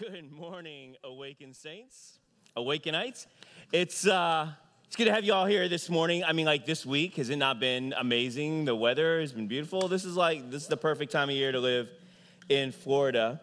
Good morning, Awaken Saints, Awakenites. It's uh, it's good to have you all here this morning. I mean, like this week has it not been amazing? The weather has been beautiful. This is like this is the perfect time of year to live in Florida,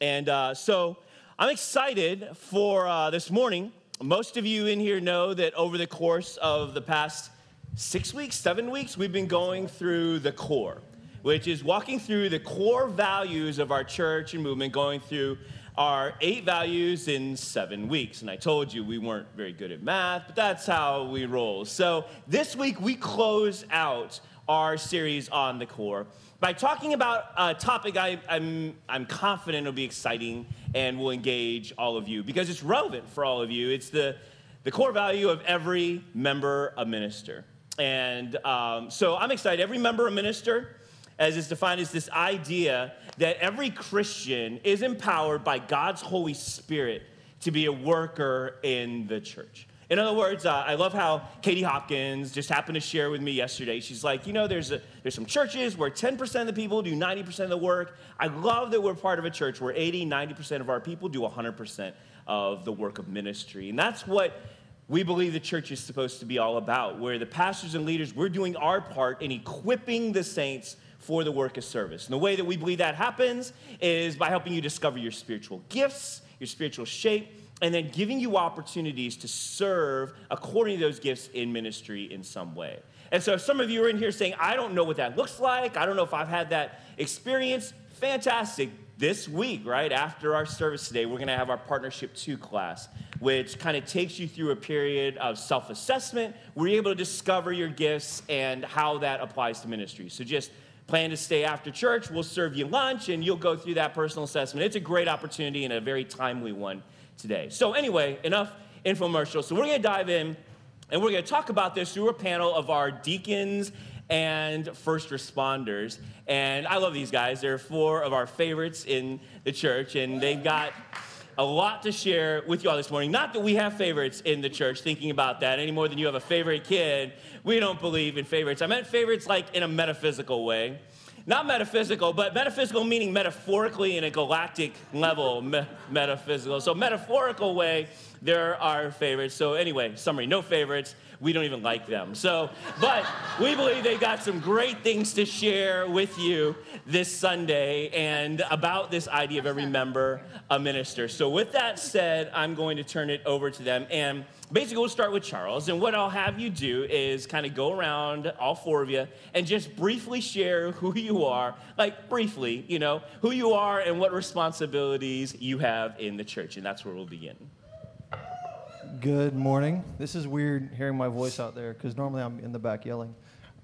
and uh, so I'm excited for uh, this morning. Most of you in here know that over the course of the past six weeks, seven weeks, we've been going through the core, which is walking through the core values of our church and movement, going through our eight values in seven weeks. And I told you we weren't very good at math, but that's how we roll. So this week we close out our series on the core by talking about a topic I, am I'm, I'm confident will be exciting and will engage all of you because it's relevant for all of you. It's the, the core value of every member a minister. And um, so I'm excited. Every member a minister, as is defined as this idea that every Christian is empowered by God's Holy Spirit to be a worker in the church. In other words, uh, I love how Katie Hopkins just happened to share with me yesterday. She's like, you know, there's, a, there's some churches where 10% of the people do 90% of the work. I love that we're part of a church where 80, 90% of our people do 100% of the work of ministry. And that's what we believe the church is supposed to be all about, where the pastors and leaders, we're doing our part in equipping the saints for the work of service. And the way that we believe that happens is by helping you discover your spiritual gifts, your spiritual shape, and then giving you opportunities to serve according to those gifts in ministry in some way. And so, if some of you are in here saying, I don't know what that looks like, I don't know if I've had that experience, fantastic. This week, right after our service today, we're gonna have our Partnership 2 class, which kind of takes you through a period of self assessment where you're able to discover your gifts and how that applies to ministry. So, just plan to stay after church. We'll serve you lunch and you'll go through that personal assessment. It's a great opportunity and a very timely one today. So, anyway, enough infomercial. So, we're going to dive in and we're going to talk about this through a panel of our deacons and first responders. And I love these guys. They're four of our favorites in the church, and they've got a lot to share with you all this morning. Not that we have favorites in the church, thinking about that any more than you have a favorite kid. We don't believe in favorites. I meant favorites like in a metaphysical way. Not metaphysical, but metaphysical meaning metaphorically in a galactic level, me- metaphysical. So, metaphorical way, there are favorites. So, anyway, summary no favorites we don't even like them. So, but we believe they got some great things to share with you this Sunday and about this idea of every member a minister. So, with that said, I'm going to turn it over to them. And basically, we'll start with Charles. And what I'll have you do is kind of go around, all four of you, and just briefly share who you are, like briefly, you know, who you are and what responsibilities you have in the church. And that's where we'll begin. Good morning. This is weird hearing my voice out there because normally I'm in the back yelling.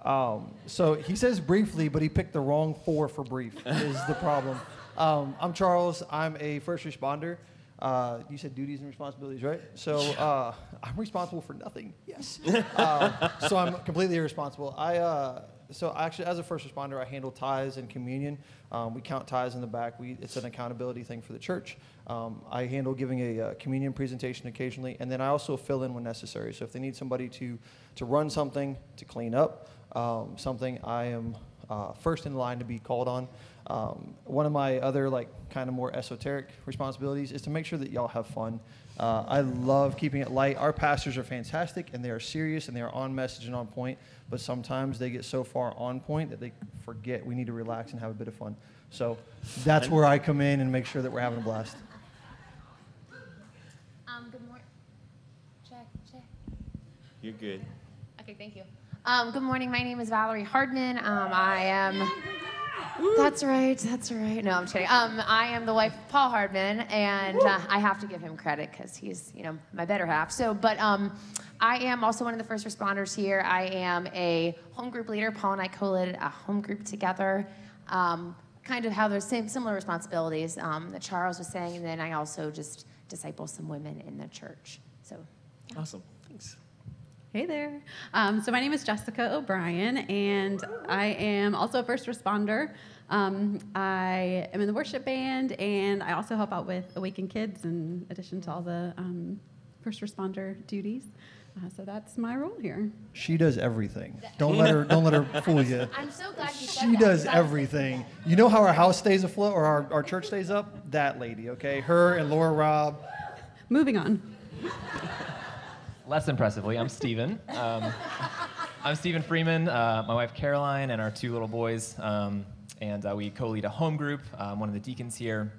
Um, so he says briefly, but he picked the wrong four for brief, is the problem. Um, I'm Charles. I'm a first responder. Uh, you said duties and responsibilities, right? So uh, I'm responsible for nothing. Yes. Uh, so I'm completely irresponsible. I uh, so actually, as a first responder, I handle tithes and communion. Um, we count tithes in the back. We, it's an accountability thing for the church. Um, I handle giving a, a, uh, communion presentation occasionally, and then I also fill in when necessary. So if they need somebody to, to run something, to clean up um, something, I am uh, first in line to be called on. Um, one of my other like kind of more esoteric responsibilities is to make sure that y'all have fun. Uh, I love keeping it light. Our pastors are fantastic and they are serious and they are on message and on point, but sometimes they get so far on point that they forget we need to relax and have a bit of fun. So that's where I come in and make sure that we're having a blast. Um, good morning. Check, check. You're good. Okay, thank you. Um, good morning. My name is Valerie Hardman. Um, I am. That's right. That's right. No, I'm kidding. Um, I am the wife of Paul Hardman, and uh, I have to give him credit because he's, you know, my better half. So, but um, I am also one of the first responders here. I am a home group leader. Paul and I co-led a home group together. Um, kind of have the same similar responsibilities um, that Charles was saying, and then I also just disciple some women in the church. So, yeah. awesome. Thanks. Hey there. Um, so my name is Jessica O'Brien, and I am also a first responder. Um, I am in the worship band, and I also help out with Awaken Kids in addition to all the um, first responder duties. Uh, so that's my role here. She does everything. Don't let her. Don't let her fool you. I'm so glad you said She that, does 'cause I everything. You know how our house stays afloat or our, our church stays up? That lady, okay? Her and Laura Robb. Moving on. Less impressively, I'm Steven. Um, I'm Stephen Freeman, uh, my wife Caroline, and our two little boys. Um, and uh, we co lead a home group. I'm one of the deacons here.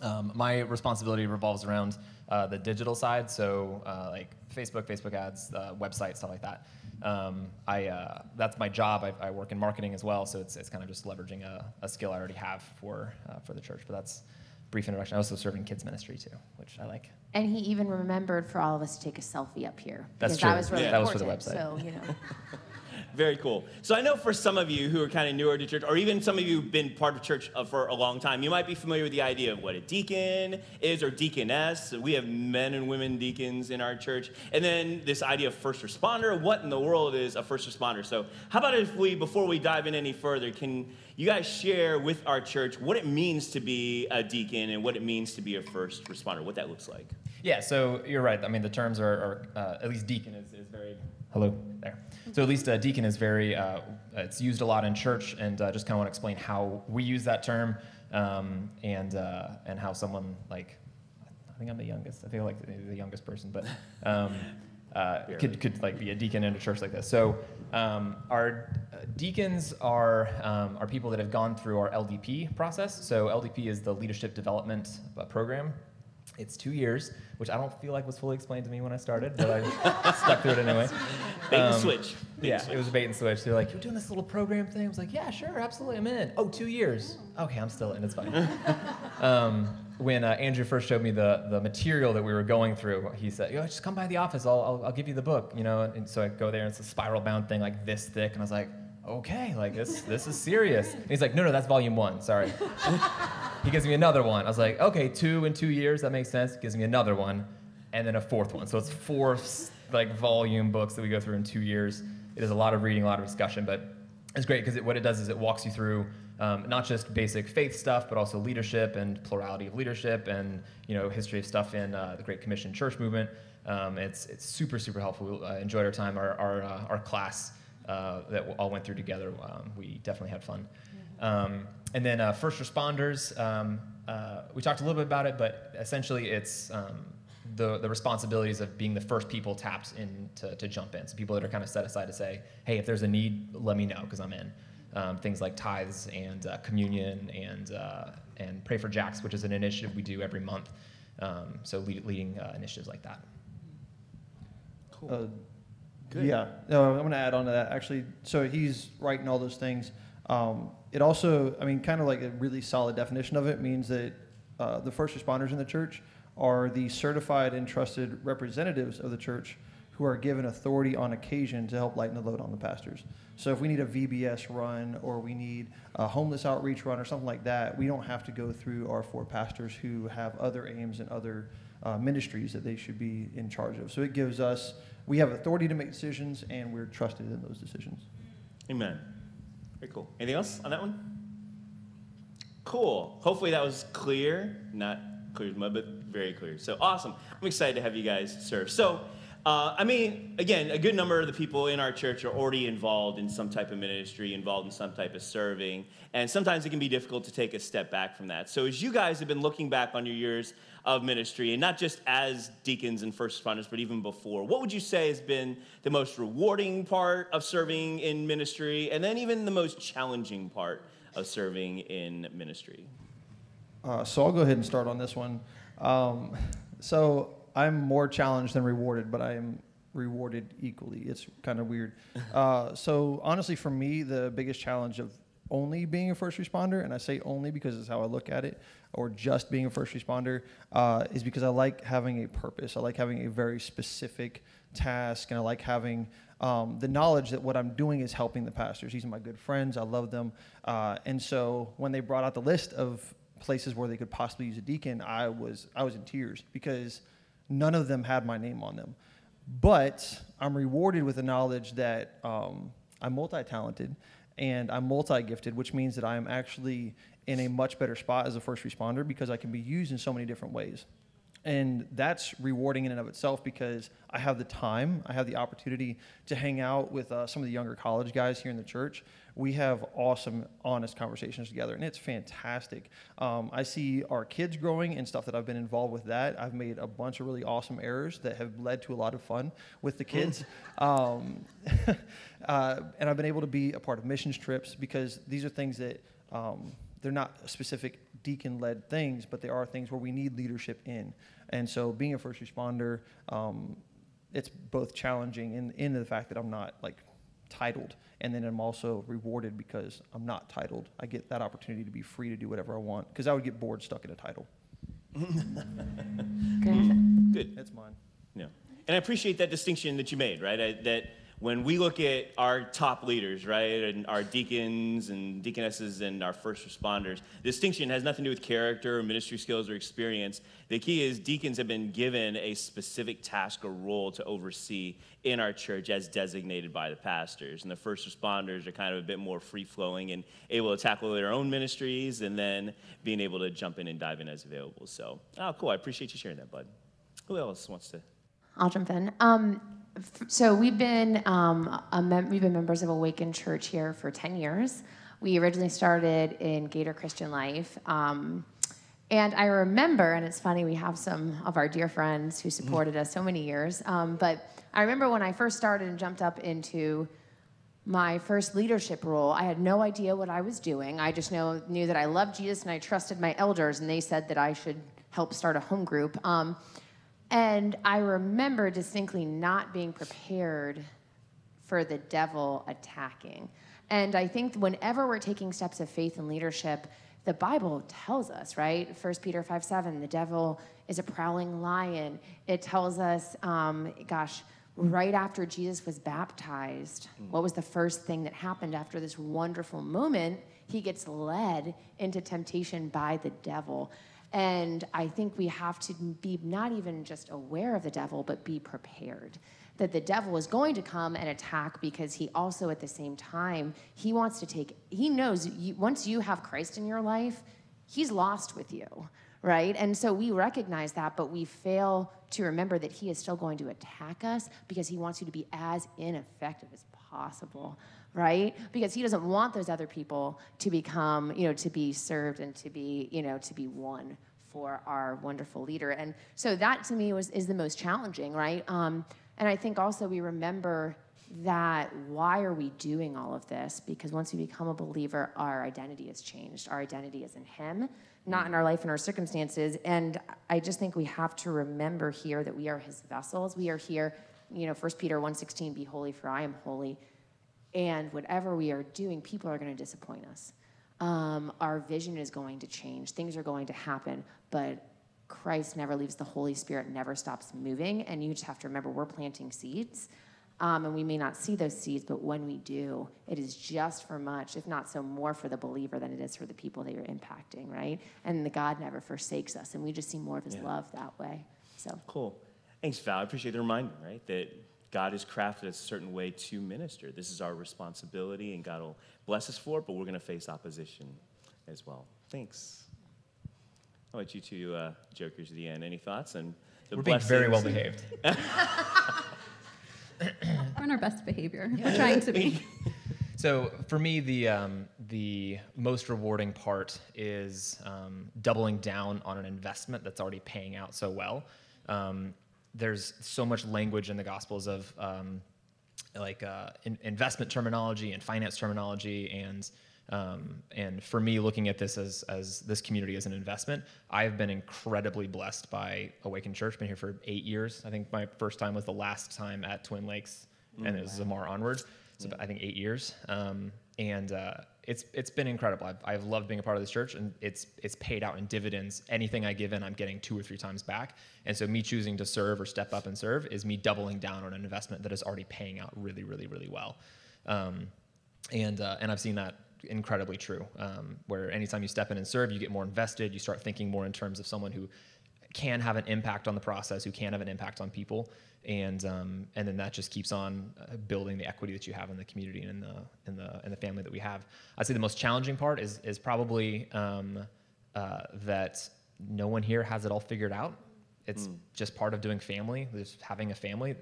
Um, my responsibility revolves around uh, the digital side, so uh, like Facebook, Facebook ads, uh, website, stuff like that. Um, I, uh, that's my job. I, I work in marketing as well, so it's, it's kind of just leveraging a, a skill I already have for, for the church. But that's brief introduction. I also serve in kids ministry too, which I like. And he even remembered for all of us to take a selfie up here. That's because true. That was really Yeah. That was for the website. So, you know. Very cool. So I know for some of you who are kind of newer to church, or even some of you who've been part of church uh, for a long time, you might be familiar with the idea of what a deacon is or deaconess. We have men and women deacons in our church. And then this idea of first responder. What in the world is a first responder? So how about if we, before we dive in any further, can you guys share with our church what it means to be a deacon and what it means to be a first responder, what that looks like? Yeah, so you're right. I mean, the terms are, are uh, at least deacon is, is very. Hello there. So at least uh, deacon is very. Uh, it's used a lot in church, and uh, just kind of want to explain how we use that term, um, and uh, and how someone like. I think I'm the youngest. I feel like the, youngest person, but um, uh, could could like be a deacon in a church like this. So um, our uh, deacons are um, are people that have gone through our LDP process. So LDP is the leadership development program. It's two years, which I don't feel like was fully explained to me when I started, but I stuck through it anyway. Bait and Um, switch. Bait and Yeah, switch. it was a bait and switch. They're like, "You're doing this little program thing." I was like, "Yeah, sure, absolutely, I'm in." Oh, two years. Okay, I'm still in. It's fine. um, when uh, Andrew first showed me the the material that we were going through, he said, "Yo, just come by the office. I'll I'll, I'll give you the book." You know, and so I go there, and it's a spiral bound thing like this thick, and I was like, "Okay, like this this is serious." And he's like, "No, no, that's volume one. Sorry." He gives me another one. I was like, "Okay, two in two years. That makes sense." Gives me another one, and then a fourth one. So it's four like volume books that we go through in two years. It is a lot of reading, a lot of discussion, but it's great because it, what it does is it walks you through um, not just basic faith stuff, but also leadership and plurality of leadership and you know history of stuff in uh, the Great Commission church movement. Um, it's it's super super helpful. I enjoyed our time, our our, uh, our class uh, that we all went through together. Um, we definitely had fun. Um, and then uh, first responders, um, uh, we talked a little bit about it, but essentially it's um, the, the responsibilities of being the first people tapped in to, to jump in. So people that are kind of set aside to say, hey, if there's a need, let me know because I'm in. Um, things like tithes and uh, communion and, uh, and Pray for Jax, which is an initiative we do every month. Um, so lead, leading uh, initiatives like that. Cool. Uh, Good. Yeah, no, I'm going to add on to that. Actually, so he's writing all those things. Um, it also, I mean, kind of like a really solid definition of it means that uh, the first responders in the church are the certified and trusted representatives of the church who are given authority on occasion to help lighten the load on the pastors. So if we need a VBS run or we need a homeless outreach run or something like that, we don't have to go through our four pastors who have other aims and other uh, ministries that they should be in charge of. So it gives us, we have authority to make decisions and we're trusted in those decisions. Amen. Very cool. Anything else on that one? Cool. Hopefully that was clear. Not clear as mud, but very clear. So awesome. I'm excited to have you guys serve. So, uh, I mean, again, a good number of the people in our church are already involved in some type of ministry, involved in some type of serving, and sometimes it can be difficult to take a step back from that. So, as you guys have been looking back on your years of ministry, and not just as deacons and first responders, but even before, what would you say has been the most rewarding part of serving in ministry, and then even the most challenging part of serving in ministry? Uh, so I'll go ahead and start on this one. Um, so I'm more challenged than rewarded, but I am rewarded equally. It's kind of weird. Uh, so honestly, for me, the biggest challenge of only being a first responder, and I say only because it's how I look at it, or just being a first responder, uh, is because I like having a purpose. I like having a very specific task, and I like having um, the knowledge that what I'm doing is helping the pastors. These are my good friends. I love them. Uh, and so when they brought out the list of places where they could possibly use a deacon, I was I was in tears because none of them had my name on them. But I'm rewarded with the knowledge that um, I'm multi-talented and I'm multi-gifted, which means that I am actually in a much better spot as a first responder because I can be used in so many different ways. And that's rewarding in and of itself because I have the time, I have the opportunity to hang out with uh, some of the younger college guys here in the church. We have awesome, honest conversations together, and it's fantastic. Um, I see our kids growing and stuff that I've been involved with. That I've made a bunch of really awesome errors that have led to a lot of fun with the kids. um, uh, and I've been able to be a part of missions trips because these are things that um, they're not specific deacon led things, but there are things where we need leadership in. And so being a first responder, um, it's both challenging in, in the fact that I'm not like titled, and then I'm also rewarded because I'm not titled. I get that opportunity to be free to do whatever I want because I would get bored stuck in a title. Good. Good. That's mine. Yeah. And I appreciate that distinction that you made, right? I, that when we look at our top leaders, right, and our deacons and deaconesses and our first responders, distinction has nothing to do with character or ministry skills or experience. The key is deacons have been given a specific task or role to oversee in our church as designated by the pastors. And the first responders are kind of a bit more free flowing and able to tackle their own ministries and then being able to jump in and dive in as available. So, oh, cool. I appreciate you sharing that, bud. Who else wants to? I'll jump in. Um, so we've been um, mem- we've been members of Awakened Church here for ten years. We originally started in Gator Christian Life, um, and I remember, and it's funny, we have some of our dear friends who supported us so many years. Um, but I remember when I first started and jumped up into my first leadership role, I had no idea what I was doing. I just know, knew that I loved Jesus and I trusted my elders, and they said that I should help start a home group. And I remember distinctly not being prepared for the devil attacking. And I think whenever we're taking steps of faith and leadership, the Bible tells us, right? 1 Peter 5 7, the devil is a prowling lion. It tells us, um, gosh, right after Jesus was baptized, what was the first thing that happened after this wonderful moment? He gets led into temptation by the devil. And I think we have to be not even just aware of the devil, but be prepared that the devil is going to come and attack because he also, at the same time, he wants to take, he knows you, once you have Christ in your life, he's lost with you, right? And so we recognize that, but we fail to remember that he is still going to attack us because he wants you to be as ineffective as possible right? Because he doesn't want those other people to become you know to be served and to be you know to be one for our wonderful leader. And so that to me was is the most challenging right? Um, and i think also we remember that why are we doing all of this? Because once we become a believer our identity has changed. Our identity is in him not in our life and our circumstances. And i just think we have to remember here that we are his vessels. We are here you know 1 peter 1.16 be holy for i am holy and whatever we are doing, people are going to disappoint us. Um, our vision is going to change. Things are going to happen, but Christ never leaves. The Holy Spirit never stops moving. And you just have to remember we're planting seeds. Um, and we may not see those seeds, but when we do, it is just for much, if not so more for the believer than it is for the people that you're impacting, right? And the God never forsakes us, and we just see more of his Yeah. love that way. So Cool. Thanks, Val. I appreciate the reminder, right? That God has crafted us a certain way to minister. This is our responsibility, and God will bless us for it, but we're going to face opposition as well. Thanks. How about you two uh, jokers at the end? Any thoughts? And the We're being very well behaved. We're on our best behavior. We're trying to be. So for me, the um, the most rewarding part is um, doubling down on an investment that's already paying out so well. Um, there's so much language in the Gospels of um, like uh, in- investment terminology and finance terminology and um, and for me looking at this as as this community as an investment i've been incredibly blessed by Awakened church. Been here for eight years. I think my first time was the last time at twin lakes and it was zamar onward. So i think eight years. Um, and uh, it's it's been incredible I've, I've loved being a part of this church and it's it's paid out in dividends anything i give in i'm getting two or three times back and so me choosing to serve or step up and serve is me doubling down on an investment that is already paying out really really really well um, and uh, and I've seen that incredibly true. Um, where anytime you step in and serve, you get more invested. You start thinking more in terms of someone who can have an impact on the process, who can have an impact on people, and um, and then that just keeps on uh, building the equity that you have in the community and in the in the in the family that we have. I'd say the most challenging part is is probably um, uh, that no one here has it all figured out It's just part of doing family, just having a family.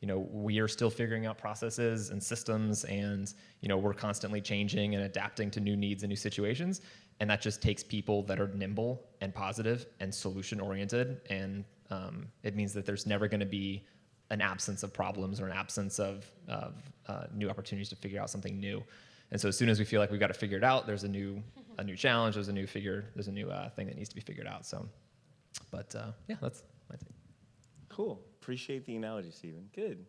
You know, we are still figuring out processes and systems, and you know, we're constantly changing and adapting to new needs and new situations. And that just takes people that are nimble and positive and solution oriented. And um, it means that there's never going to be an absence of problems or an absence of, of uh, new opportunities to figure out something new. And so as soon as we feel like we've got to figure it out, there's a new a new challenge, there's a new figure, there's a new uh, thing that needs to be figured out. So, but uh, yeah, that's my take. Cool. Appreciate the analogy, Stephen. Good.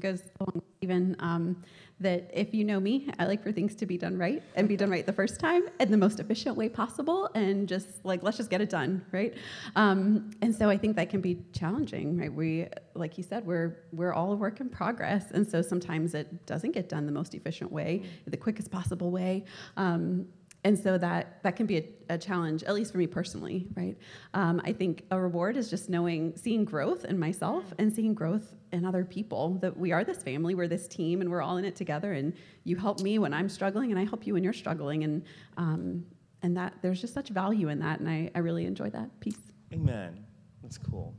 Goes along even um, that if you know me, I like for things to be done right and be done right the first time in the most efficient way possible, and just like let's just get it done, right? Um, and so I think that can be challenging, right? We, like you said, we're we're all a work in progress, and so sometimes it doesn't get done the most efficient way, the quickest possible way. Um, and so that that can be a, a, challenge at least for me personally right? Um, i think a reward is just knowing seeing growth in myself and seeing growth in other people that we are this family we're this team and we're all in it together and you help me when i'm struggling and i help you when you're struggling and um, and that there's just such value in that and I, I really enjoy that. Piece amen. That's cool.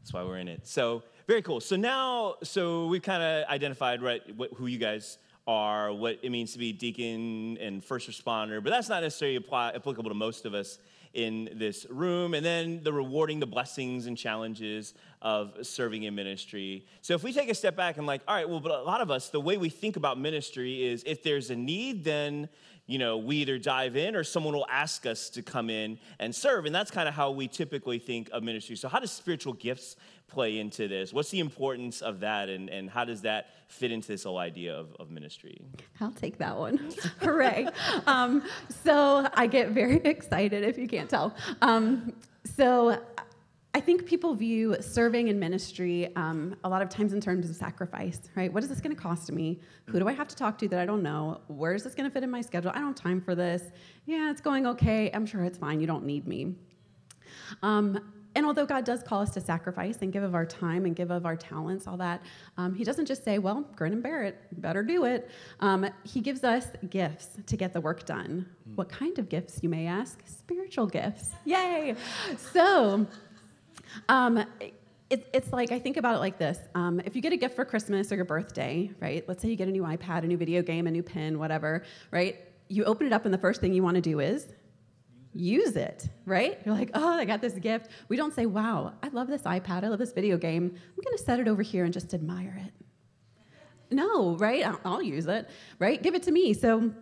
That's why we're in it. So very cool. So now so we've kind of identified right who you guys are what it means to be deacon and first responder, but that's not necessarily apply, applicable to most of us in this room. And then the rewarding the blessings and challenges of serving in ministry. So if we take a step back and like, all right, well, but a lot of us, the way we think about ministry is if there's a need, then you know, we either dive in or someone will ask us to come in and serve. And that's kind of how we typically think of ministry. So, how does spiritual gifts play into this? What's the importance of that, and, and how does that fit into this whole idea of, of ministry? I'll take that one. Hooray. Um, so, I get very excited if you can't tell. Um, so, I think people view serving in ministry um, a lot of times in terms of sacrifice, right? What is this going to cost me? Who do I have to talk to that I don't know? Where is this going to fit in my schedule? I don't have time for this. Yeah, it's going okay. I'm sure it's fine. You don't need me. Um, and although God does call us to sacrifice and give of our time and give of our talents, all that, um, He doesn't just say, well, grin and bear it, better do it. Um, he gives us gifts to get the work done. Mm. What kind of gifts, you may ask? Spiritual gifts. Yay! So, um, it, it's like I think about it like this: um, if you get a gift for Christmas or your birthday, right? Let's say you get a new iPad, a new video game, a new pen, whatever, right? You open it up, and the first thing you want to do is use it, right? You're like, oh, I got this gift. We don't say, wow, I love this iPad, I love this video game. I'm going to set it over here and just admire it. No, right? I'll, I'll use it, right? Give it to me. So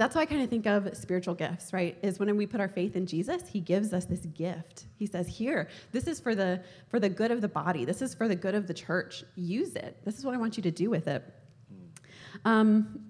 that's why I kind of think of spiritual gifts, right? Is when we put our faith in Jesus, he gives us this gift. He says, "Here, this is for the for the good of the body. This is for the good of the church. Use it. This is what I want you to do with it." Um,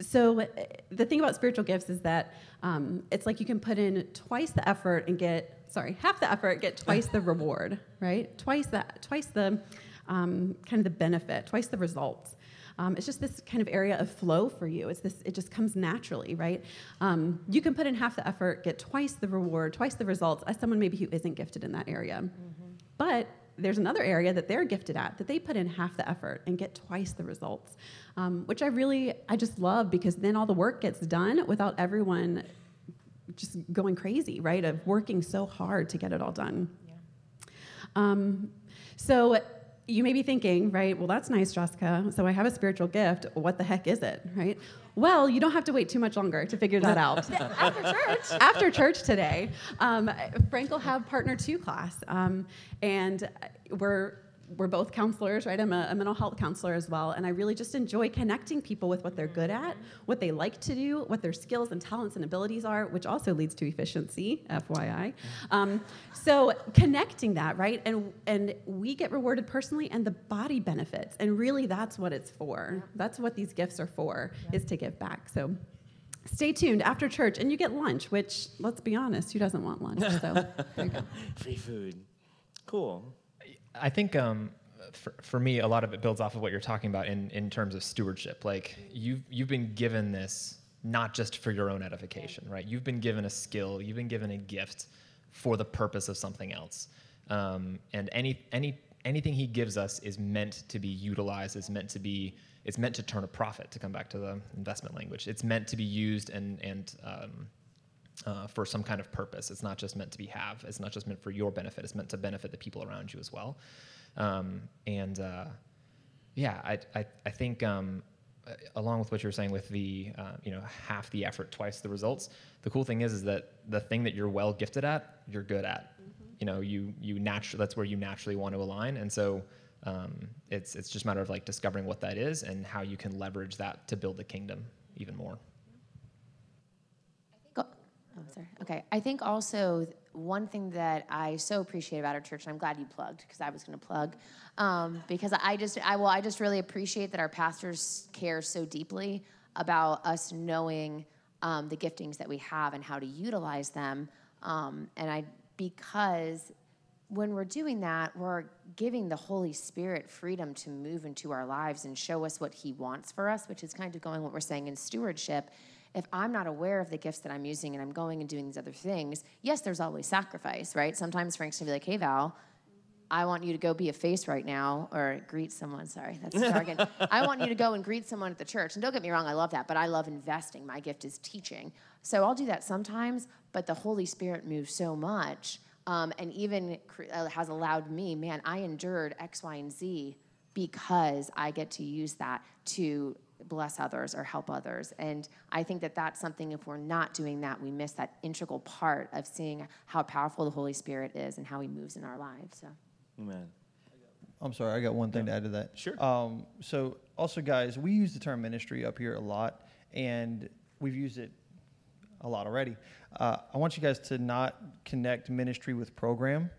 so the thing about spiritual gifts is that um, it's like you can put in twice the effort and get sorry half the effort, get twice the reward, right? Twice that, twice the um, kind of the benefit, twice the results. Um, it's just this kind of area of flow for you. It's this. It just comes naturally, right? Um, you can put in half the effort, get twice the reward, twice the results as someone maybe who isn't gifted in that area. Mm-hmm. But there's another area that they're gifted at that they put in half the effort and get twice the results, um, which I really I just love because then all the work gets done without everyone just going crazy, right? Of working so hard to get it all done. Yeah. Um, so you may be thinking, right, well, that's nice, Jessica. So I have a spiritual gift. What the heck is it, right? Well, you don't have to wait too much longer to figure that out. After church. After church today, um, Frank will have Partner 2 class. Um, and we're we're both counselors, right? I'm a, a, mental health counselor as well, and I really just enjoy connecting people with what they're good at, what they like to do, what their skills and talents and abilities are, which also leads to efficiency, FYI. Um, so connecting that, right? And and we get rewarded personally, and the body benefits, and really that's what it's for. That's what these gifts are for, yeah. is to give back. So. Stay tuned after church, and you get lunch. Which, let's be honest, who doesn't want lunch? So, there you go. Free food. Cool. I think um, for, for me, a lot of it builds off of what you're talking about in, in terms of stewardship. Like you've, you've been given this not just for your own edification, right? You've been given a skill, you've been given a gift for the purpose of something else. Um, and any, any, anything he gives us is meant to be utilized, is meant to be, it's meant to turn a profit, to come back to the investment language. It's meant to be used and, and um, uh, for some kind of purpose. It's not just meant to be have. It's not just meant for your benefit. It's meant to benefit the people around you as well. Um, and uh, yeah, I, I, I think um, along with what you were saying with the uh, you know half the effort, twice the results. The cool thing is is that the thing that you're well gifted at, you're good at. Mm-hmm. You know, you you naturally that's where you naturally want to align, and so. Um, it's it's just a matter of like discovering what that is and how you can leverage that to build the kingdom even more. Sorry. Okay. I think also one thing that I so appreciate about our church, and I'm glad you plugged because I was going to plug, um, because I just, I well, I just really appreciate that our pastors care so deeply about us knowing um, the giftings that we have and how to utilize them. Um, and I, because when we're doing that, we're giving the Holy Spirit freedom to move into our lives and show us what He wants for us, which is kind of going what we're saying in stewardship if I'm not aware of the gifts that I'm using and I'm going and doing these other things, yes, there's always sacrifice, right? Sometimes Frank's gonna be like, hey, Val, I want you to go be a face right now or greet someone. Sorry, that's jargon. I want you to go and greet someone at the church. And don't get me wrong, I love that, but I love investing. My gift is teaching. So I'll do that sometimes, but the Holy Spirit moves so much um, and even uh, has allowed me, man, I endured X, Y, and Z because I get to use that to bless others or help others. And I think that that's something, if we're not doing that, we miss that integral part of seeing how powerful the Holy Spirit is and how he moves in our lives. So. Amen. I'm sorry, I got one thing to add to that. Sure. Um, so, also, guys, we use the term ministry up here a lot, and we've used it a lot already. Uh, I want you guys to not connect ministry with program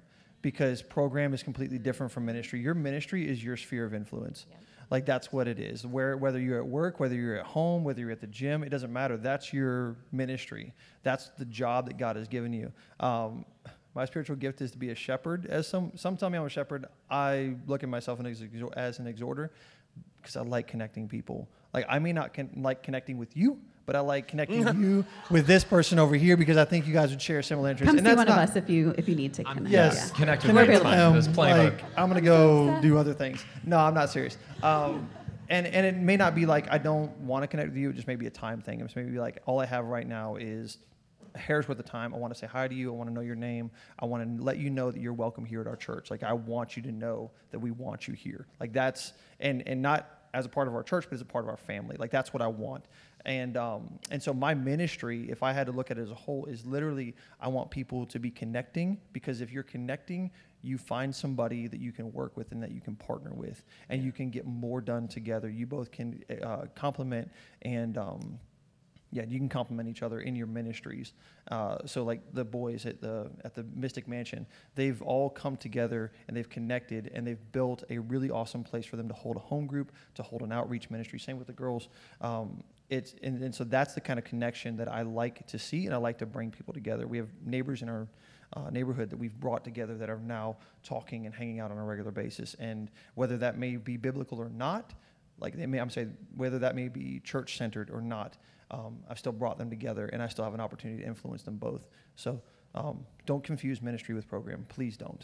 because program is completely different from ministry. Your ministry is your sphere of influence. Yeah. Like that's what it is. Where whether you're at work, whether you're at home, whether you're at the gym, it doesn't matter. That's your ministry. That's the job that God has given you. Um, my spiritual gift is to be a shepherd. As some some tell me I'm a shepherd, I look at myself as an exhorter because I like connecting people. Like I may not con- like connecting with you, but I like connecting you with this person over here because I think you guys would share similar interests. Come and see one not, of us if you if you need to connect. Yes, yeah. connect with me. There's plenty like, I'm gonna go do other things. No, I'm not serious. Um, and and it may not be like I don't want to connect with you. It just may be a time thing. It's maybe like all I have right now is a hair's worth of time. I want to say hi to you. I want to know your name. I want to let you know that you're welcome here at our church. Like I want you to know that we want you here. Like that's and and not as a part of our church, but as a part of our family. Like that's what I want. And um, and so my ministry, if I had to look at it as a whole, is literally I want people to be connecting because if you're connecting, you find somebody that you can work with and that you can partner with, and you can get more done together. You both can uh, complement and um, yeah, you can complement each other in your ministries. Uh, so like the boys at the at the Mystic Mansion, they've all come together and they've connected and they've built a really awesome place for them to hold a home group, to hold an outreach ministry. Same with the girls. Um, it's and, and so that's the kind of connection that I like to see and I like to bring people together. We have neighbors in our uh, neighborhood that we've brought together that are now talking and hanging out on a regular basis. And whether that may be biblical or not, like may, I'm saying whether that may be church centered or not, um, I've still brought them together and I still have an opportunity to influence them both. So um, don't confuse ministry with program. Please don't.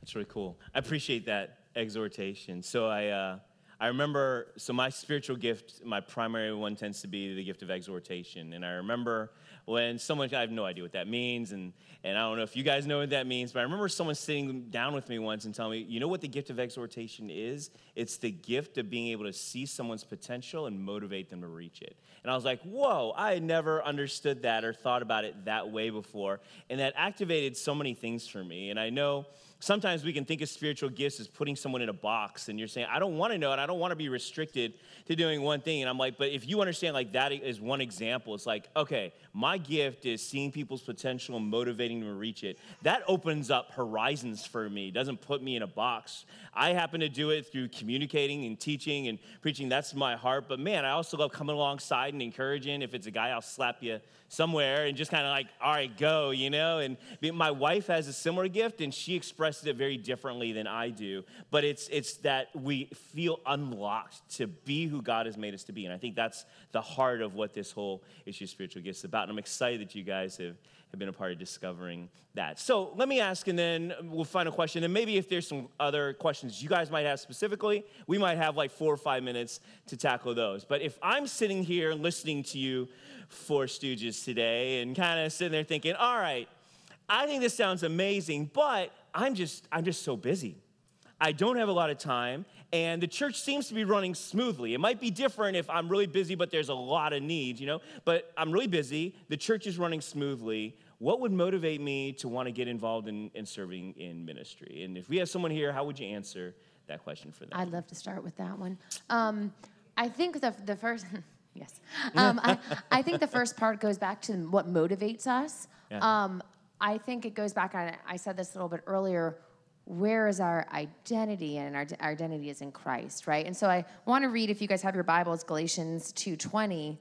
That's really cool. I appreciate that exhortation. So I, uh, I remember, so my spiritual gift, my primary one tends to be the gift of exhortation. And I remember when someone, I have no idea what that means, and, and I don't know if you guys know what that means, but I remember someone sitting down with me once and telling me, you know what the gift of exhortation is? It's the gift of being able to see someone's potential and motivate them to reach it. And I was like, whoa, I had never understood that or thought about it that way before. And that activated so many things for me. And I know sometimes we can think of spiritual gifts as putting someone in a box and you're saying i don't want to know it. I don't want to be restricted to doing one thing. And i'm like but if you understand like that is one example it's like okay my gift is seeing people's potential and motivating them to reach it. That opens up horizons for me. Doesn't put me in a box. I happen to do it through communicating and teaching and preaching. That's my heart. But man i also love coming alongside and encouraging. If it's a guy i'll slap you somewhere and just kind of like all right go you know and my wife has a similar gift and she expresses it very differently than I do, but it's, it's that we feel unlocked to be who God has made us to be. And I think that's the heart of what this whole issue of spiritual gifts is about. And I'm excited that you guys have, have been a part of discovering that. So let me ask, and then we'll find a question. And maybe if there's some other questions you guys might have specifically, we might have like four or five minutes to tackle those. But if I'm sitting here listening to you, Four Stooges, today, and kind of sitting there thinking, all right, I think this sounds amazing, but I'm just, I'm just so busy. I don't have a lot of time, and the church seems to be running smoothly. It might be different if I'm really busy, but there's a lot of needs, you know? But I'm really busy, the church is running smoothly. What would motivate me to want to get involved in, in serving in ministry? And if we have someone here, how would you answer that question for them? I'd love to start with that one. Um, I think the, the first, yes, um, I, I think the first part goes back to what motivates us. Yeah. Um, I think it goes back, I, I said this a little bit earlier, where is our identity and our, our identity is in christ right? And so i want to read if you guys have your bibles galatians 2.20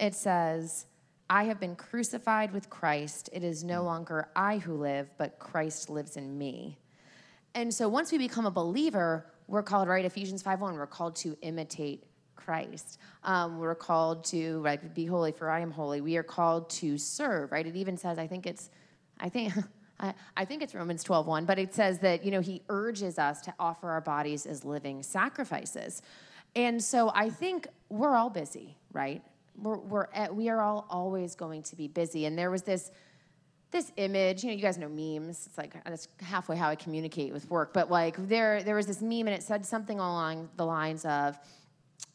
it says i have been crucified with christ. It is no longer i who live but christ lives in me. And so once we become a believer we're called right ephesians 5.1 we're called to imitate christ. Um, we're called to like be holy for i am holy. We are called to serve right? It even says i think it's i think I, I think it's Romans 12, 1, but it says that, you know, he urges us to offer our bodies as living sacrifices. And so I think we're all busy, right? We're, we're at, we are all always going to be busy. And there was this, this image, you know, you guys know memes. It's like that's halfway how I communicate with work. But like there, there was this meme, and it said something along the lines of,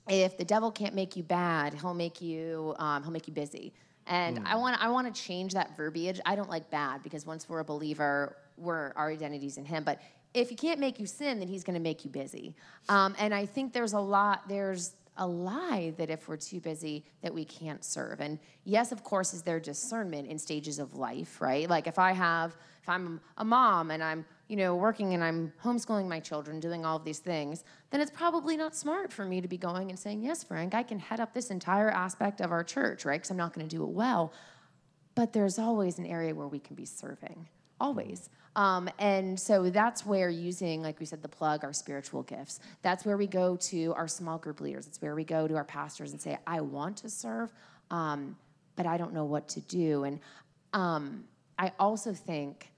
"If the devil can't make you bad, he'll make you, um, he'll make you busy." And I want I want to change that verbiage. I don't like bad because once we're a believer, we're our identity's in Him. But if He can't make you sin, then He's going to make you busy. Um, and I think there's a lot. There's a lie that if we're too busy that we can't serve and yes of course is there discernment in stages of life right like if i have if i'm a mom and i'm you know working and i'm homeschooling my children doing all of these things then it's probably not smart for me to be going and saying yes frank i can head up this entire aspect of our church right? Because i'm not going to do it well. But there's always an area where we can be serving always. Um, and so that's where using like we said the plug our spiritual gifts that's where we go to our small group leaders. It's where we go to our pastors and say i want to serve um, but i don't know what to do. And um, i also think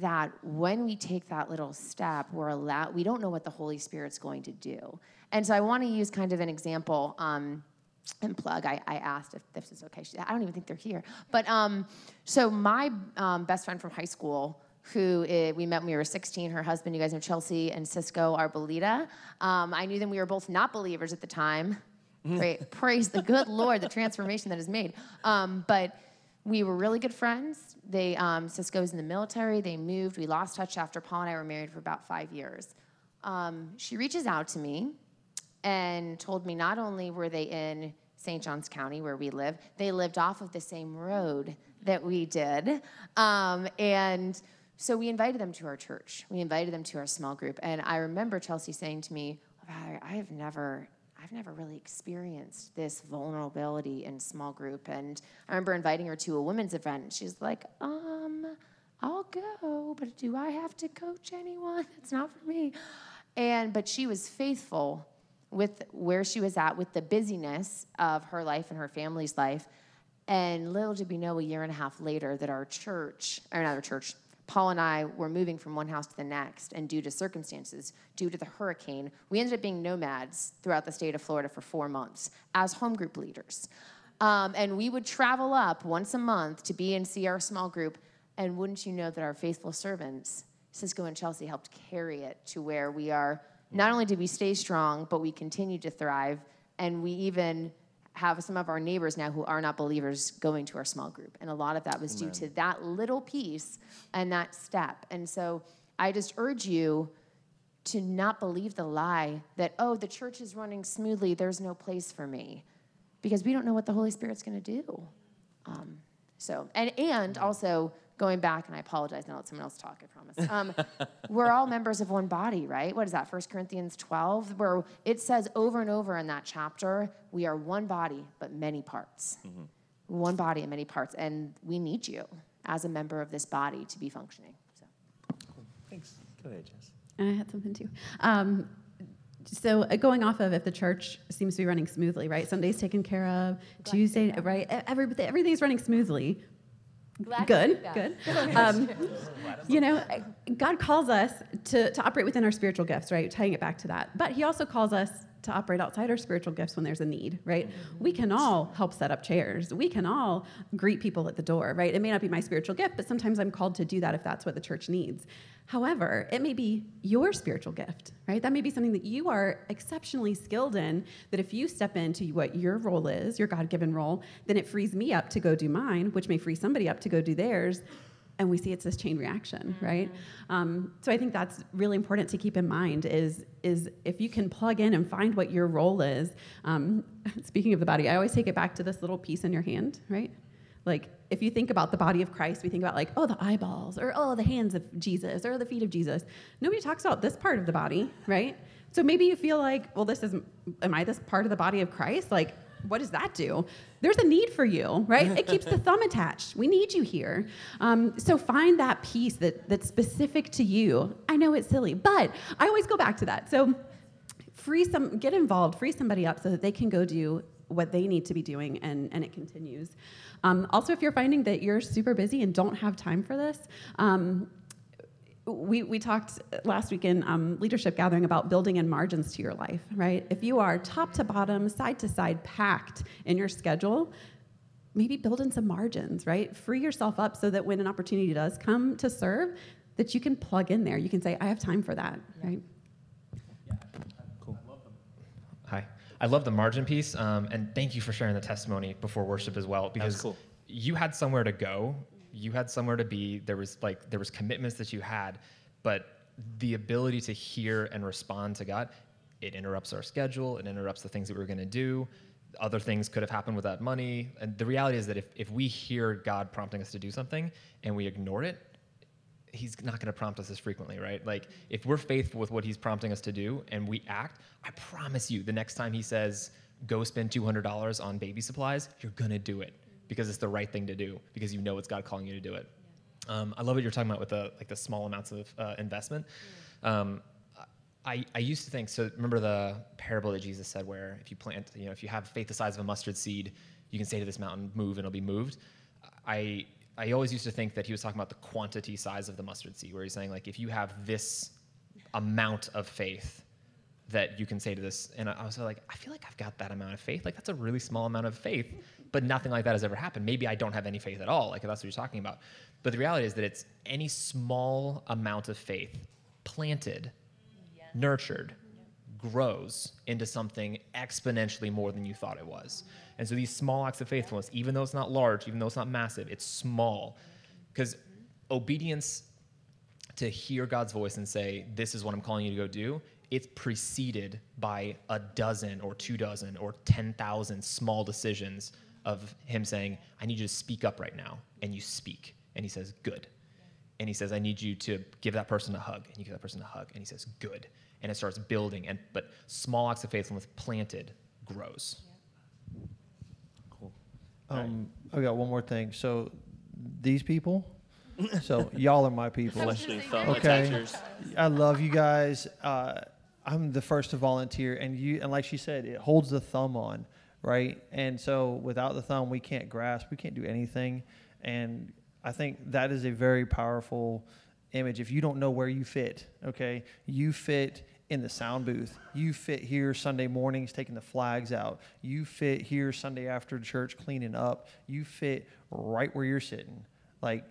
that when we take that little step we're allowed we don't know what the holy spirit's going to do. And so i want to use kind of an example um, and plug I, I asked if this is okay. She, i don't even think they're here. But um, so my um, best friend from high school who uh, we met when we were 16 her husband you guys know chelsea and cisco arbolita um, i knew them. We were both not believers at the time. Great. praise the good lord the transformation that is made. Um, but we were really good friends they um, cisco's in the military they moved we lost touch after paul and i were married for about five years um, she reaches out to me and told me not only were they in St. Johns County, where we live, they lived off of the same road that we did. Um, and so we invited them to our church. We invited them to our small group. And I remember Chelsea saying to me, I have never. I've never really experienced this vulnerability in small group. And I remember inviting her to a women's event. and She's like, um, I'll go, but do I have to coach anyone? It's not for me. And but she was faithful with where she was at with the busyness of her life and her family's life. And little did we know a year and a half later that our church, or not our church, Paul and I were moving from one house to the next, and due to circumstances, due to the hurricane, we ended up being nomads throughout the state of Florida for four months as home group leaders. Um, and we would travel up once a month to be and see our small group. And wouldn't you know that our faithful servants, Cisco and Chelsea, helped carry it to where we are not only did we stay strong, but we continued to thrive. And we even have some of our neighbors now who are not believers going to our small group. And a lot of that was Amen. due to that little piece and that step. And so I just urge you to not believe the lie that, oh, the church is running smoothly, there's no place for me. Because we don't know what the Holy Spirit's going to do. Um, so, and, and also, going back, and I apologize, now let someone else talk, I promise. Um, we're all members of one body, right? What is that, 1 Corinthians 12? Where it says over and over in that chapter, we are one body, but many parts. Mm-hmm. One body and many parts. And we need you as a member of this body to be functioning. So. Cool. Thanks. Go ahead, Jess. I had something too. Um, so uh, going off of if the church seems to be running smoothly, right? Sunday's taken care of. Tuesday, right? Every, everything's running smoothly Glad good, good. Um, you know, God calls us to, to operate within our spiritual gifts, right? Tying it back to that. But He also calls us to operate outside our spiritual gifts when there's a need, right? We mm-hmm. can all help set up chairs. We can all greet people at the door, right? It may not be my spiritual gift, but sometimes I'm called to do that if that's what the church needs. However, it may be your spiritual gift, right? That may be something that you are exceptionally skilled in, that if you step into what your role is, your God given role, then it frees me up to go do mine, which may free somebody up to go do theirs. And we see it's this chain reaction, right? Um, so I think that's really important to keep in mind is, is if you can plug in and find what your role is. Um, speaking of the body, I always take it back to this little piece in your hand, right? Like, if you think about the body of Christ, we think about, like, oh, the eyeballs, or oh, the hands of Jesus, or the feet of Jesus. Nobody talks about this part of the body, right? So maybe you feel like, well, this is, am I this part of the body of Christ? Like, what does that do? There's a need for you, right? It keeps the thumb attached. We need you here. Um, so find that piece that, that's specific to you. I know it's silly, but I always go back to that. So free some, get involved, free somebody up so that they can go do what they need to be doing and, and it continues. Um, also, if you're finding that you're super busy and don't have time for this, um, we, we talked last week in um, leadership gathering about building in margins to your life, right? If you are top to bottom, side to side, packed in your schedule, maybe build in some margins, right? Free yourself up so that when an opportunity does come to serve, that you can plug in there. You can say, I have time for that, right? Yeah, cool. Hi. I love the margin piece, um, and thank you for sharing the testimony before worship as well, because cool. you had somewhere to go, you had somewhere to be. There was like there was commitments that you had, but the ability to hear and respond to God, it interrupts our schedule, it interrupts the things that we were going to do. Other things could have happened with that money, and the reality is that if if we hear God prompting us to do something and we ignore it, he's not going to prompt us as frequently, right? Like if we're faithful with what he's prompting us to do and we act, I promise you, the next time he says go spend two hundred dollars on baby supplies, you're going to do it because it's the right thing to do because you know it's God calling you to do it. Um, I love what you're talking about with the like the small amounts of uh, investment. Um, I, I used to think so. Remember the parable that Jesus said, where if you plant, you know, if you have faith the size of a mustard seed, you can say to this mountain, "Move," and it'll be moved. I I always used to think that he was talking about the quantity size of the mustard seed, where he's saying like if you have this amount of faith that you can say to this, and I was like, I feel like I've got that amount of faith. Like that's a really small amount of faith, but nothing like that has ever happened. Maybe I don't have any faith at all. Like if that's what you're talking about. But the reality is that it's any small amount of faith planted, nurtured, grows into something exponentially more than you thought it was. And so these small acts of faithfulness, even though it's not large, even though it's not massive, it's small. Because obedience to hear God's voice and say, This is what I'm calling you to go do, it's preceded by a dozen or two dozen or 10,000 small decisions of Him saying, I need you to speak up right now. And you speak. And He says, Good. And He says, I need you to give that person a hug. And you give that person a hug. And He says, Good. And it starts building. And But small acts of faithfulness planted grows. Cool. Um, I got one more thing. So these people, so y'all are my people. Okay. I love you guys. Uh, I'm the first to volunteer, and you and like she said, it holds the thumb on, right? And so without the thumb, we can't grasp, we can't do anything. And I think that is a very powerful image. If you don't know where you fit, okay, you fit in the sound booth. You fit here Sunday mornings taking the flags out. You fit here Sunday after church cleaning up. You fit right where you're sitting. Like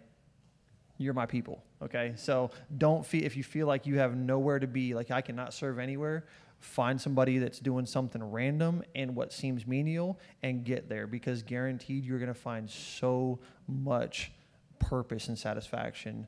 you're my people okay so don't feel if you feel like you have nowhere to be like i cannot serve anywhere find somebody that's doing something random and what seems menial and get there because guaranteed you're going to find so much purpose and satisfaction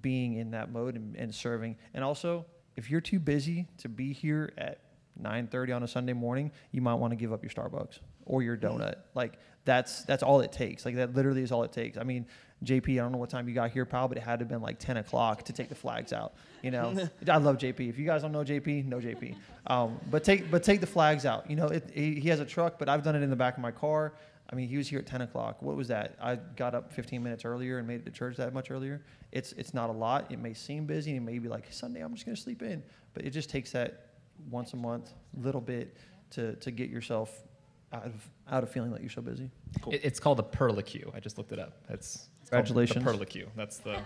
being in that mode and, and serving and also if you're too busy to be here at 9:30 on a Sunday morning, you might want to give up your Starbucks or your donut. Mm. Like that's that's all it takes. Like that literally is all it takes. I mean, JP, I don't know what time you got here, pal, but it had to have been like 10 o'clock to take the flags out. You know, I love JP. If you guys don't know JP, know JP. Um, but take but take the flags out. You know, it, he, he has a truck, but I've done it in the back of my car. I mean, he was here at 10 o'clock. What was that? I got up 15 minutes earlier and made it to church that much earlier. It's it's not a lot. It may seem busy. and It may be like Sunday, I'm just gonna sleep in, but it just takes that once a month, little bit to to get yourself out of out of feeling that you're so busy. It, it's called a perlicue. I just looked it up. It's, it's Congratulations. The perlicue. That's the.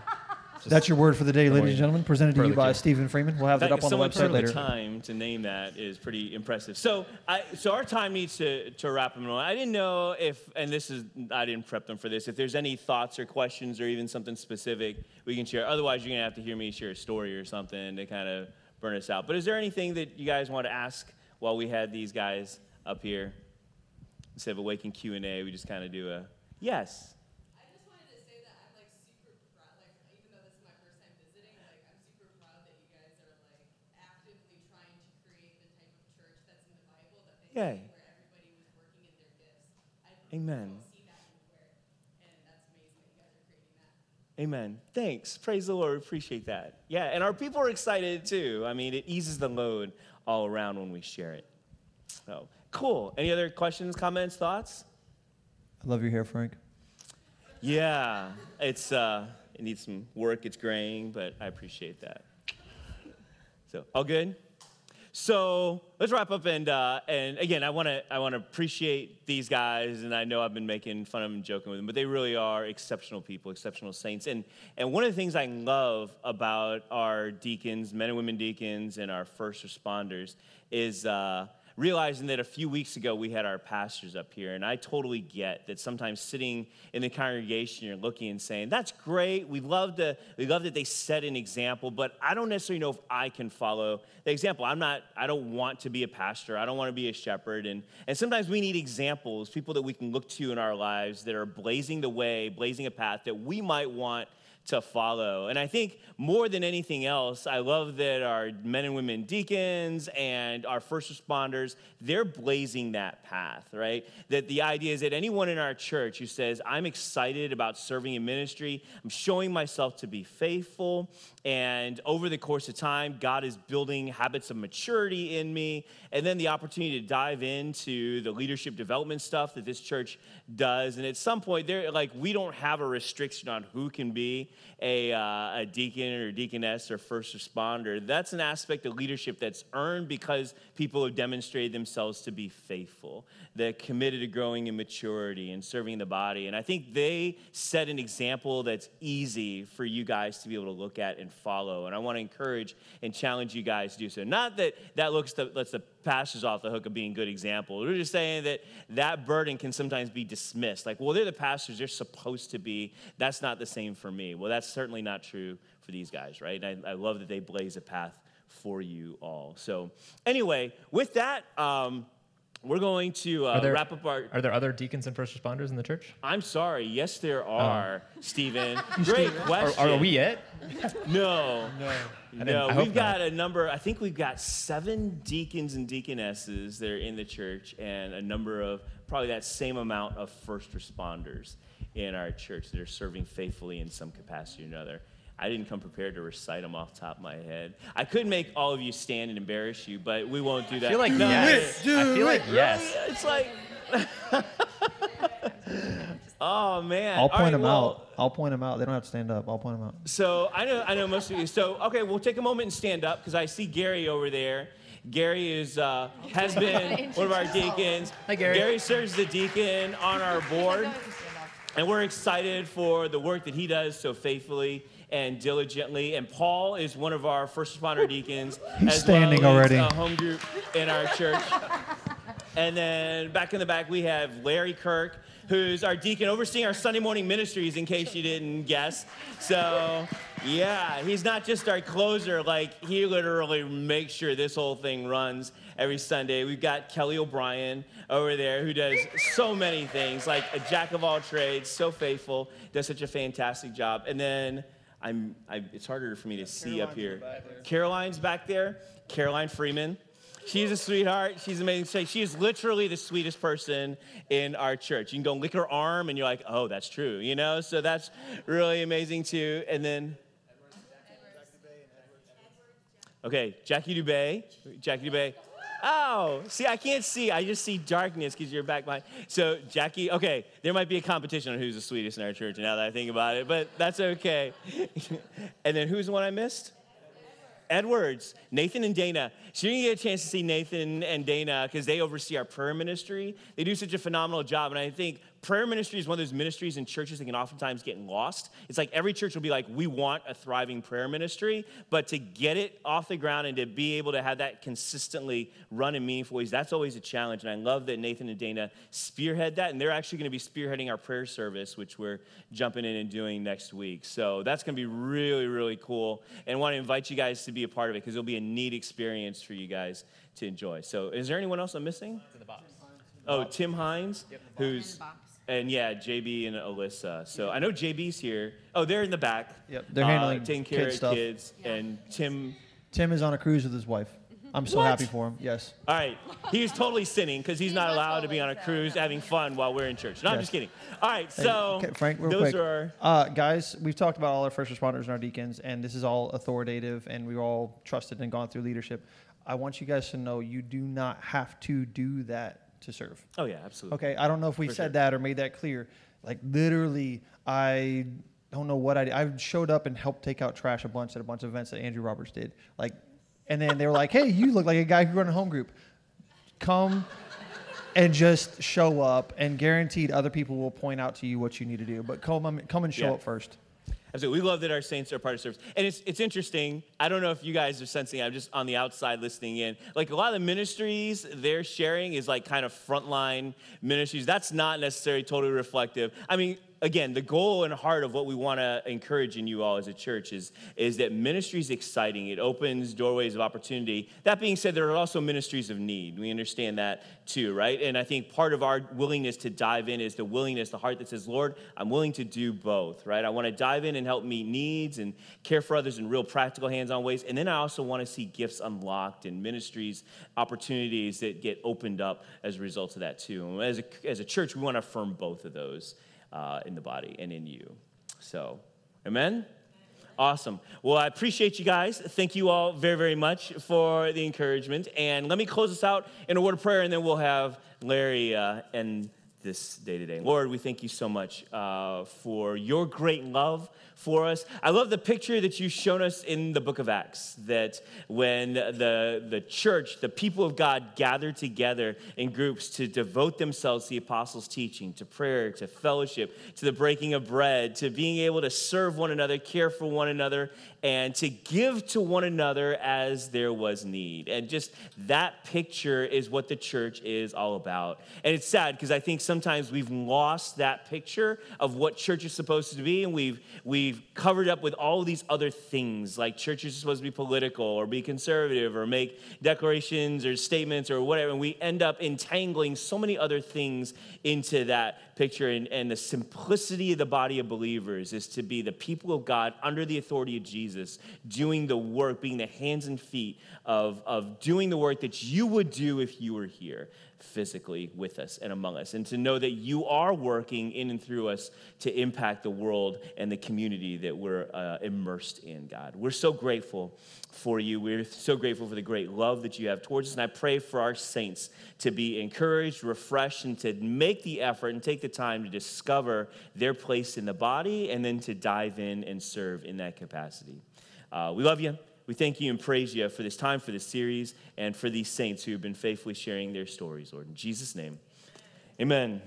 That's your word for the day, ladies and gentlemen. Presented to you by Stephen Freeman. We'll have that That- up on the someone website took later. the time to name that is pretty impressive. So, I, so our time needs to, to wrap them up. I didn't know if, and this is, I didn't prep them for this. If there's any thoughts or questions or even something specific we can share. Otherwise, you're gonna have to hear me share a story or something to kind of burn us out. But is there anything that you guys want to ask while we had these guys up here? Instead of a waking Q and A, we just kind of do a yes. I just wanted to say that I'm like super proud, like even though this is my first time visiting, like I'm super proud that you guys are like actively trying to create the type of church that's in the Bible that they Yay. say where everybody was working in their gifts. I Amen. don't see that anywhere, and that's amazing that you guys are creating that. Amen. Thanks. Praise the Lord. Appreciate that. Yeah, and our people are excited too. I mean, it eases the load all around when we share it. So cool. Any other questions, comments, thoughts? I love your hair, Frank. Yeah, it's uh, it needs some work. It's graying, but I appreciate that. So all good. So let's wrap up and uh, and again, I want to I want to appreciate these guys, and I know I've been making fun of them, and joking with them, but they really are exceptional people, exceptional saints. And and one of the things I love about our deacons, men and women deacons, and our first responders is. Uh, realizing that a few weeks ago we had our pastors up here, and I totally get that sometimes sitting in the congregation, you're looking and saying, "That's great. We love to, we love that they set an example, but I don't necessarily know if I can follow the example. I'm not. I don't want to be a pastor. I don't want to be a shepherd, and and sometimes we need examples, people that we can look to in our lives that are blazing the way, blazing a path that we might want." To follow. And I think more than anything else, I love that our men and women deacons and our first responders, they're blazing that path, right? That the idea is that anyone in our church who says, I'm excited about serving in ministry, I'm showing myself to be faithful, and over the course of time, God is building habits of maturity in me, and then the opportunity to dive into the leadership development stuff that this church does. And at some point, they're like, we don't have a restriction on who can be a, uh, a deacon or deaconess or first responder. That's an aspect of leadership that's earned because people have demonstrated themselves to be faithful, they're committed to growing in maturity and serving the body. And I think they set an example that's easy for you guys to be able to look at and follow. And I want to encourage and challenge you guys to do so. Not that that looks to, lets the pastors off the hook of being good examples. We're just saying that that burden can sometimes be dismissed. Like, well, they're the pastors, they're supposed to be. That's not the same for me. Well, that's certainly not true for these guys, right? And I, I love that they blaze a path for you all. So, anyway, with that, um, we're going to uh, Are there- wrap up our. Are there other deacons and first responders in the church? I'm sorry. Yes, there are, Stephen. Great Are, question. are we it? No. No. No, we've got a number. I think we've got seven deacons and deaconesses that are in the church, and a number of probably that same amount of first responders in our church that are serving faithfully in some capacity or another. I didn't come prepared to recite them off the top of my head. I could make all of you stand and embarrass you, but we won't do that. I feel like No, yes. I feel like yes. It's like, oh man. I'll point right, them well, out. I'll point them out. They don't have to stand up. I'll point them out. So I know, I know most of you. So okay, we'll take a moment and stand up because I see Gary over there. Gary is uh, has been one of our deacons. Hi, Gary. Gary serves the deacon on our board, and we're excited for the work that he does so faithfully and diligently. And Paul is one of our first responder deacons. He's as standing well as already. A home group in our church. And then back in the back, we have Larry Kirk, who's our deacon overseeing our Sunday morning ministries, in case you didn't guess. So, yeah, he's not just our closer, like, he literally makes sure this whole thing runs every Sunday. We've got Kelly O'Brien over there, who does so many things, like a jack of all trades, so faithful, does such a fantastic job. And then I'm, I, it's harder for me to see up here. Caroline's back there, Caroline Freeman. She's a sweetheart. She's amazing. She is literally the sweetest person in our church. You can go lick her arm, and you're like, oh, that's true, you know? So that's really amazing, too. And then, okay, Jackie Dubay. Jackie Dubay. Oh, see, I can't see. I just see darkness because you're back behind. So, Jackie, okay, there might be a competition on who's the sweetest in our church now that I think about it, but that's okay. and then who's the one I missed? Edwards, Nathan and Dana. So you're gonna get a chance to see Nathan and Dana because they oversee our prayer ministry. They do such a phenomenal job, and I think prayer ministry is one of those ministries in churches that can oftentimes get lost. It's like every church will be like, we want a thriving prayer ministry, but to get it off the ground and to be able to have that consistently run in meaningful ways, that's always a challenge. And I love that Nathan and Dana spearhead that, and they're actually going to be spearheading our prayer service, which we're jumping in and doing next week. So that's going to be really, really cool. And I want to invite you guys to be a part of it because it'll be a neat experience for you guys to enjoy. So, is there anyone else I'm missing? Oh, Tim Hines, who's and yeah, JB and Alyssa. So I know JB's here. Oh, they're in the back. Yep, they're uh, handling taking care kid of stuff. kids. And Tim. Tim is on a cruise with his wife. I'm so What? happy for him. Yes. All right, he's totally sinning because he's He not must allowed to be on a always, cruise so, having fun while we're in church. No, I'm Yes. just kidding. All right, Hey, so okay, Frank, real those quick. are uh, guys. We've talked about all our first responders and our deacons, and this is all authoritative, and we've all trusted and gone through leadership. I want you guys to know you do not have to do that to serve. oh yeah, absolutely. Okay, I don't know if we For said sure. that or made that clear. Like literally, I don't know what I did. I showed up and helped take out trash a bunch at a bunch of events that Andrew Roberts did. Like, and then they were like, "Hey, you look like a guy who run a home group. Come and just show up, and guaranteed other people will point out to you what you need to do. But come, um, come and show Yeah. up first. Absolutely. We love that our saints are part of service. And it's, it's interesting. I don't know if you guys are sensing, I'm just on the outside listening in. Like a lot of the ministries they're sharing is like kind of frontline ministries. That's not necessarily totally reflective. I mean, again, the goal and heart of what we want to encourage in you all as a church is, is that ministry is exciting. It opens doorways of opportunity. That being said, there are also ministries of need. We understand that too, right? And I think part of our willingness to dive in is the willingness, the heart that says, Lord, I'm willing to do both, right? I want to dive in and help meet needs and care for others in real practical hands on ways. And then I also want to see gifts unlocked and ministries, opportunities that get opened up as a result of that too. And as a, as a church, we want to affirm both of those uh, in the body and in you. So, amen? Awesome. Well, I appreciate you guys. Thank you all very, very much for the encouragement. And let me close this out in a word of prayer, and then we'll have Larry uh, end this day today. Lord, we thank you so much uh, for your great love for us. I love the picture that you've shown us in the book of Acts that when the, the church, the people of God gathered together in groups to devote themselves to the apostles' teaching, to prayer, to fellowship, to the breaking of bread, to being able to serve one another, care for one another, and to give to one another as there was need. And just that picture is what the church is all about. And it's sad because I think sometimes we've lost that picture of what church is supposed to be, and we've we've we've covered up with all these other things like churches are supposed to be political or be conservative or make declarations or statements or whatever. And we end up entangling so many other things into that picture. And, and the simplicity of the body of believers is to be the people of God under the authority of Jesus, doing the work, being the hands and feet of, of doing the work that you would do if you were here physically with us and among us, and to know that you are working in and through us to impact the world and the community that we're uh, immersed in, God. We're so grateful for you. We're so grateful for the great love that you have towards us, and I pray for our saints to be encouraged, refreshed, and to make the effort and take the time to discover their place in the body and then to dive in and serve in that capacity. Uh, we love you. We thank you and praise you for this time, for this series, and for these saints who have been faithfully sharing their stories, Lord. In Jesus' name, amen.